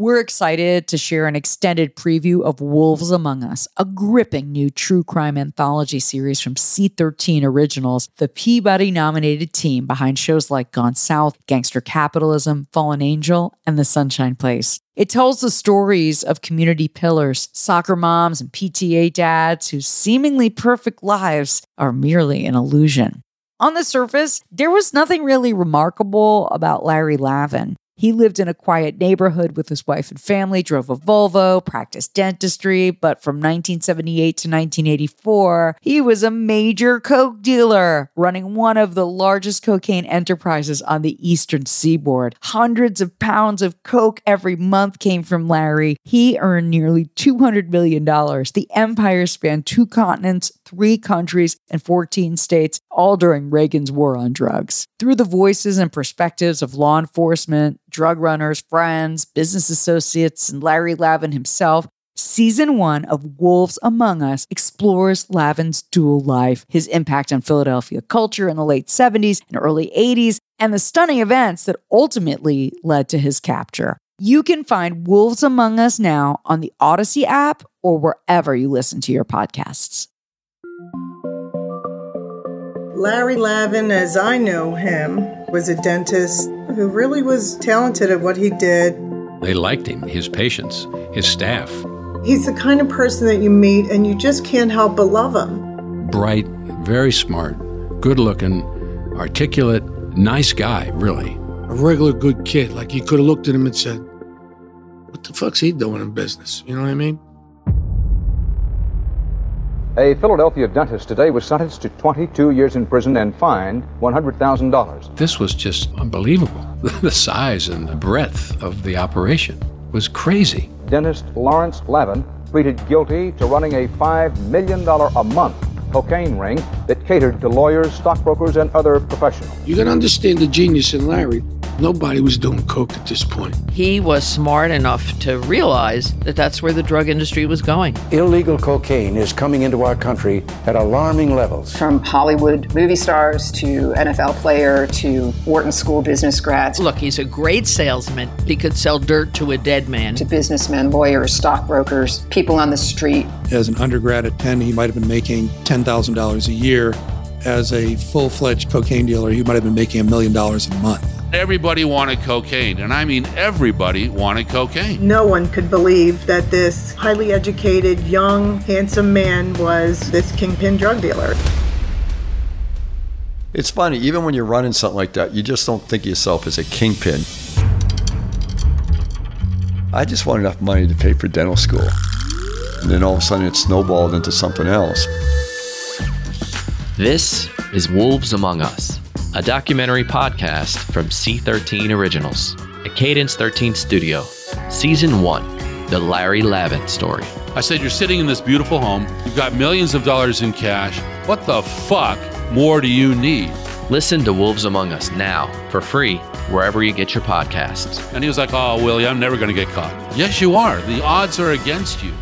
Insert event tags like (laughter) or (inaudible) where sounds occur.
We're excited to share an extended preview of Wolves Among Us, a gripping new true crime anthology series from C13 Originals, the Peabody nominated team behind shows like Gone South, Gangster Capitalism, Fallen Angel, and The Sunshine Place. It tells the stories of community pillars, soccer moms, and PTA dads whose seemingly perfect lives are merely an illusion. On the surface, there was nothing really remarkable about Larry Lavin. He lived in a quiet neighborhood with his wife and family, drove a Volvo, practiced dentistry, but from 1978 to 1984, he was a major coke dealer, running one of the largest cocaine enterprises on the eastern seaboard. Hundreds of pounds of coke every month came from Larry. He earned nearly $200 million. The empire spanned two continents, three countries, and 14 states, all during Reagan's war on drugs. Through the voices and perspectives of law enforcement, drug runners, friends, business associates, and Larry Lavin himself, Season one of Wolves Among Us explores Lavin's dual life, his impact on Philadelphia culture in the late 70s and early 80s, and the stunning events that ultimately led to his capture. You can find Wolves Among Us now on the Odyssey app or wherever you listen to your podcasts. Larry Lavin, as I know him, was a dentist who really was talented at what he did. They liked him, his patients, his staff. He's the kind of person that you meet and you just can't help but love him. Bright, very smart, good looking, articulate, nice guy, really. A regular good kid. Like you could have looked at him and said, What the fuck's he doing in business? You know what I mean? A Philadelphia dentist today was sentenced to 22 years in prison and fined $100,000. This was just unbelievable. (laughs) the size and the breadth of the operation was crazy. Dentist Lawrence Lavin pleaded guilty to running a $5 million a month cocaine ring that catered to lawyers, stockbrokers, and other professionals. You got to understand the genius in Larry. Nobody was doing coke at this point. He was smart enough to realize that that's where the drug industry was going. Illegal cocaine is coming into our country at alarming levels. From Hollywood movie stars to NFL player to Wharton School business grads. Look, he's a great salesman. He could sell dirt to a dead man. To businessmen, lawyers, stockbrokers, people on the street. As an undergrad at Penn, he might have been making $10,000 a year. As a full fledged cocaine dealer, he might have been making a million dollars a month. Everybody wanted cocaine, and I mean everybody wanted cocaine. No one could believe that this highly educated, young, handsome man was this kingpin drug dealer. It's funny, even when you're running something like that, you just don't think of yourself as a kingpin. I just want enough money to pay for dental school. And then all of a sudden it snowballed into something else. This is Wolves Among Us, a documentary podcast from C13 Originals, a Cadence 13 studio, Season 1 The Larry Lavin Story. I said, You're sitting in this beautiful home, you've got millions of dollars in cash. What the fuck more do you need? Listen to Wolves Among Us now for free wherever you get your podcasts. And he was like, Oh, Willie, I'm never going to get caught. Yes, you are. The odds are against you.